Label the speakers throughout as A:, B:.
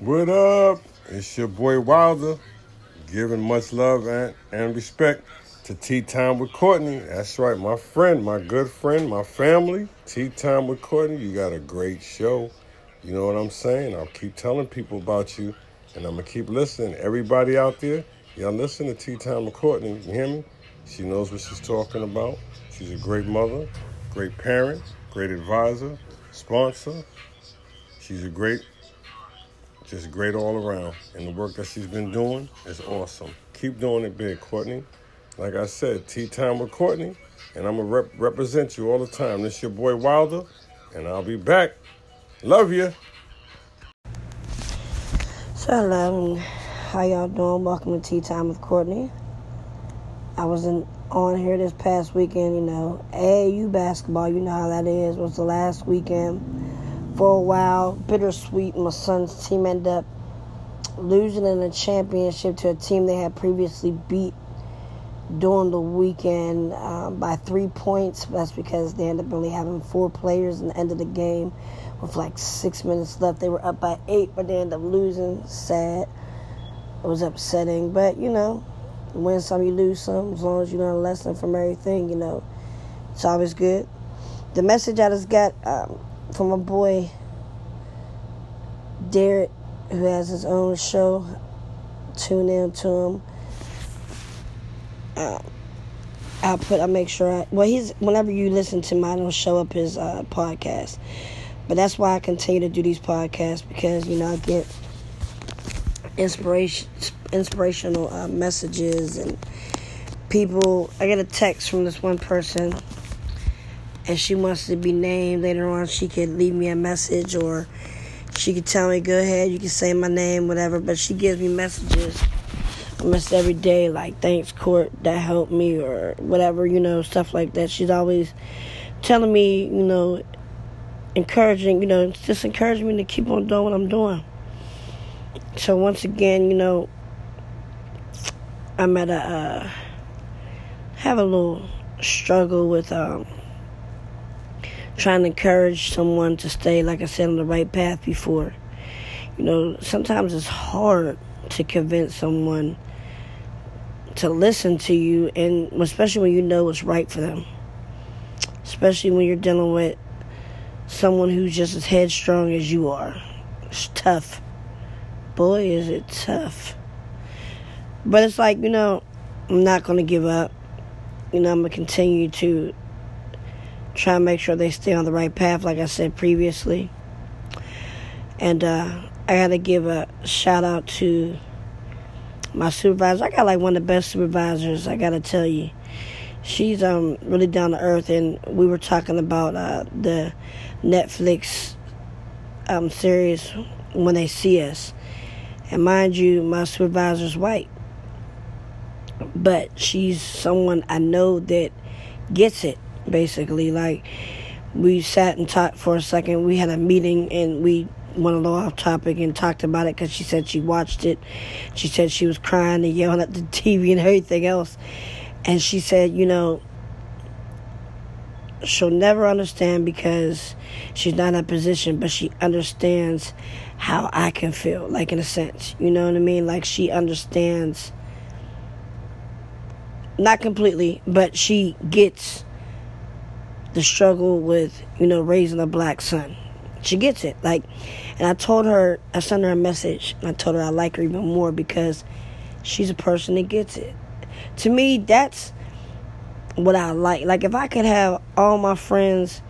A: What up? It's your boy Wilder, giving much love and, and respect to Tea Time with Courtney. That's right, my friend, my good friend, my family. Tea Time with Courtney, you got a great show. You know what I'm saying? I'll keep telling people about you, and I'm gonna keep listening. Everybody out there, y'all listen to Tea Time with Courtney. You hear me? She knows what she's talking about. She's a great mother, great parent, great advisor, sponsor. She's a great just great all around. And the work that she's been doing is awesome. Keep doing it big, Courtney. Like I said, tea time with Courtney, and I'm gonna rep- represent you all the time. This your boy Wilder, and I'll be back. Love you.
B: So, hello. how y'all doing? Welcome to Tea Time with Courtney. I wasn't on here this past weekend, you know. AAU basketball, you know how that is. Was the last weekend for a while. Bittersweet. My son's team ended up losing in a championship to a team they had previously beat during the weekend uh, by three points. That's because they ended up only having four players in the end of the game with like six minutes left. They were up by eight, but they ended up losing. Sad. It was upsetting, but you know, you win some, you lose some. As long as you learn a lesson from everything, you know, it's always good. The message I just got um, from my boy, Derek, who has his own show. Tune in to him. Uh, I'll put. I'll make sure. I, well, he's whenever you listen to mine, it'll show up his uh, podcast. But that's why I continue to do these podcasts because you know I get inspiration, inspirational uh, messages and people. I get a text from this one person and she wants to be named later on, she could leave me a message or she could tell me, go ahead, you can say my name, whatever. But she gives me messages almost every day, like, thanks, Court, that helped me, or whatever, you know, stuff like that. She's always telling me, you know, encouraging, you know, just encouraging me to keep on doing what I'm doing. So once again, you know, I'm at a, uh, have a little struggle with, um, trying to encourage someone to stay, like I said, on the right path before. You know, sometimes it's hard to convince someone to listen to you, and especially when you know what's right for them. Especially when you're dealing with someone who's just as headstrong as you are. It's tough. Boy, is it tough. But it's like, you know, I'm not going to give up. You know, I'm going to continue to try and make sure they stay on the right path, like I said previously. And uh, I got to give a shout out to my supervisor. I got like one of the best supervisors. I got to tell you, she's um really down to earth. And we were talking about uh, the Netflix um series when they see us. And mind you, my supervisor's white, but she's someone I know that gets it basically. Like, we sat and talked for a second. We had a meeting and we went a little off topic and talked about it because she said she watched it. She said she was crying and yelling at the TV and everything else. And she said, you know, she'll never understand because she's not in a position, but she understands how I can feel, like in a sense. You know what I mean? Like she understands, not completely, but she gets the struggle with, you know, raising a black son. She gets it. Like, and I told her, I sent her a message, and I told her I like her even more because she's a person that gets it. To me, that's what I like. Like, if I could have all my friends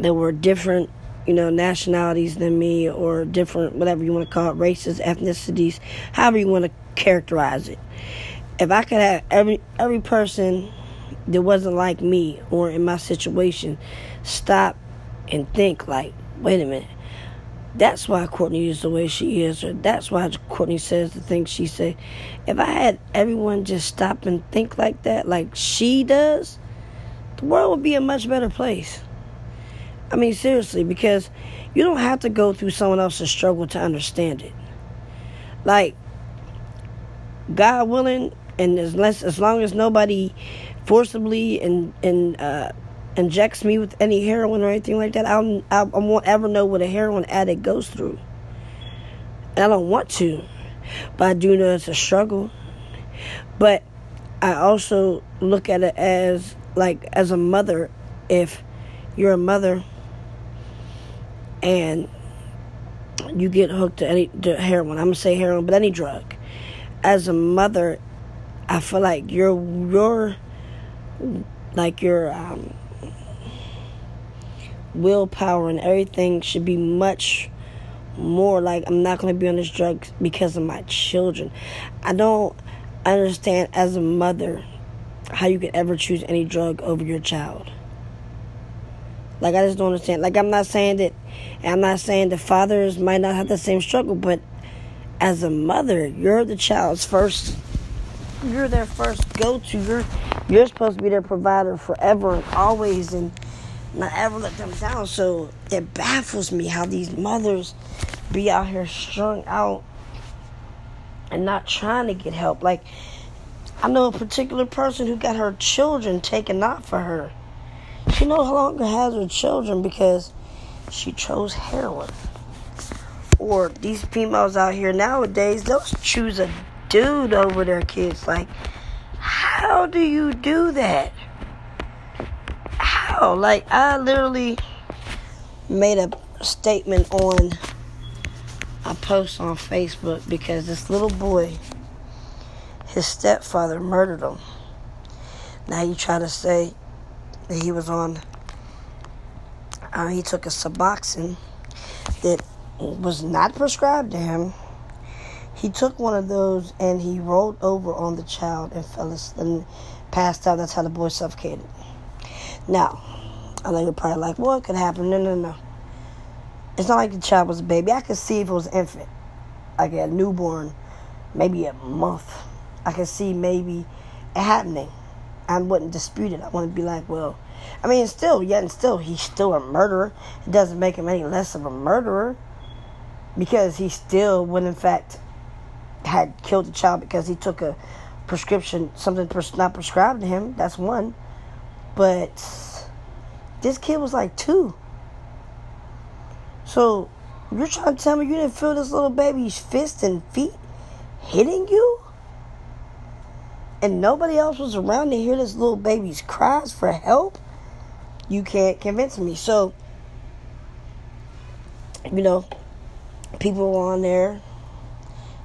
B: that were different, you know, nationalities than me, or different, whatever you want to call it, races, ethnicities, however you want to characterize it. If I could have every every person that wasn't like me or in my situation stop and think like, wait a minute. That's why Courtney is the way she is, or that's why Courtney says the things she said. If I had everyone just stop and think like that, like she does, the world would be a much better place. I mean, seriously, because you don't have to go through someone else's struggle to understand it. Like, God willing, and as less as long as nobody forcibly and and uh, injects me with any heroin or anything like that, I'll, I, I won't ever know what a heroin addict goes through. I don't want to, but I do know it's a struggle. But I also look at it as like as a mother, if you're a mother and you get hooked to any to heroin, I'm gonna say heroin, but any drug. As a mother, I feel like your your like your um, willpower and everything should be much more like I'm not going to be on this drug because of my children. I don't understand as a mother how you could ever choose any drug over your child. Like I just don't understand. Like I'm not saying that I'm not saying the fathers might not have the same struggle, but as a mother, you're the child's first you're their first go to. You're you're supposed to be their provider forever and always and not ever let them down. So it baffles me how these mothers be out here strung out and not trying to get help. Like, I know a particular person who got her children taken out for her. She no longer has her children because she chose heroin. Or these females out here nowadays, they'll choose a dude over their kids. Like, how do you do that? How? Like, I literally made a statement on a post on Facebook because this little boy, his stepfather murdered him. Now you try to say that he was on, uh, he took a Suboxone that was not prescribed to him. He took one of those and he rolled over on the child and fell asleep and passed out. That's how the boy suffocated. Now, I know you're probably like, what could happen? No, no, no. It's not like the child was a baby. I could see if it was an infant, like a newborn, maybe a month. I could see maybe it happening. I wouldn't dispute it. I wouldn't be like, well, I mean, still, yet and still, he's still a murderer. It doesn't make him any less of a murderer because he still would, in fact, had killed the child because he took a prescription, something not prescribed to him. That's one. But this kid was like two. So you're trying to tell me you didn't feel this little baby's fist and feet hitting you? And nobody else was around to hear this little baby's cries for help? You can't convince me. So, you know, people on there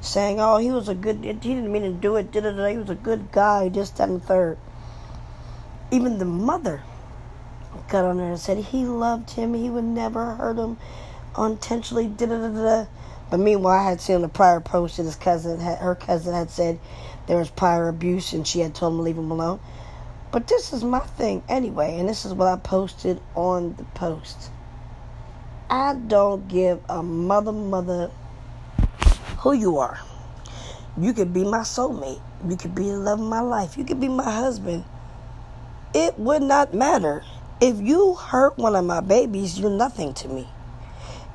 B: saying, oh, he was a good, he didn't mean to do it, did it, he was a good guy, this, that, and third. Even the mother got on there and said he loved him, he would never hurt him unintentionally. Da da. But meanwhile, I had seen the prior post that his cousin, had, her cousin, had said there was prior abuse, and she had told him to leave him alone. But this is my thing anyway, and this is what I posted on the post. I don't give a mother, mother, who you are. You could be my soulmate. You could be the love of my life. You could be my husband. It would not matter. If you hurt one of my babies, you're nothing to me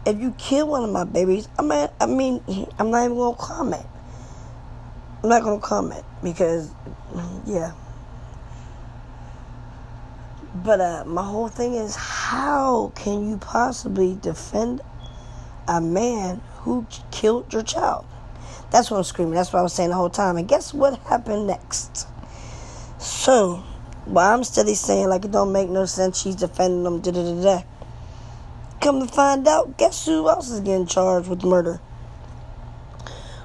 B: if you kill one of my babies, I mean, I mean, I'm not even gonna comment. I'm not gonna comment because, yeah. But uh, my whole thing is, how can you possibly defend a man who killed your child? That's what I'm screaming. That's what I was saying the whole time. And guess what happened next? So, while I'm steady saying like it don't make no sense, she's defending them. Da da da da. Come to find out, guess who else is getting charged with murder?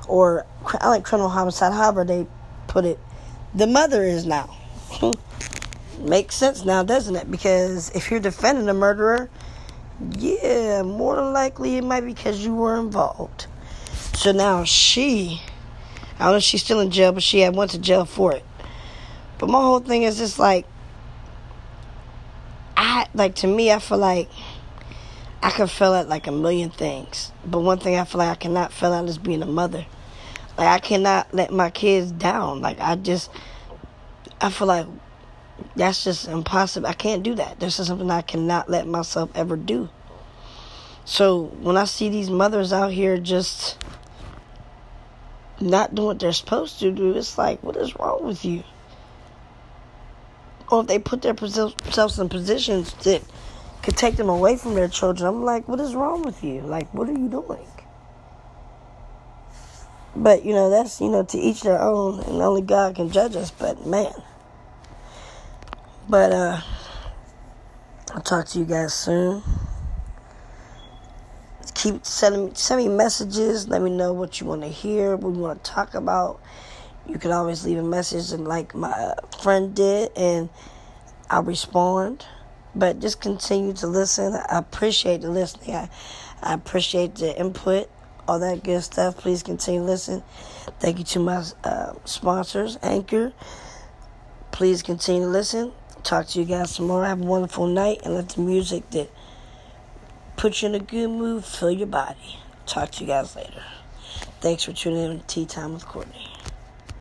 B: Or, I like criminal homicide, however they put it. The mother is now. Makes sense now, doesn't it? Because if you're defending a murderer, yeah, more than likely it might be because you were involved. So now she, I don't know if she's still in jail, but she had went to jail for it. But my whole thing is just like, I like to me, I feel like I can feel it like a million things. But one thing I feel like I cannot feel out is being a mother. Like I cannot let my kids down. Like I just I feel like that's just impossible. I can't do that. This is something I cannot let myself ever do. So when I see these mothers out here just not doing what they're supposed to do, it's like, what is wrong with you? Or if they put themselves in positions that could take them away from their children. I'm like, what is wrong with you? Like, what are you doing? But you know, that's you know to each their own, and only God can judge us. But man, but uh, I'll talk to you guys soon. Keep sending send me messages. Let me know what you want to hear, what you want to talk about. You can always leave a message, and like my friend did, and I'll respond. But just continue to listen. I appreciate the listening. I, I appreciate the input all that good stuff. Please continue to listen. Thank you to my uh, sponsors, Anchor. Please continue to listen. Talk to you guys tomorrow. Have a wonderful night and let the music that puts you in a good mood fill your body. Talk to you guys later. Thanks for tuning in to Tea Time with Courtney.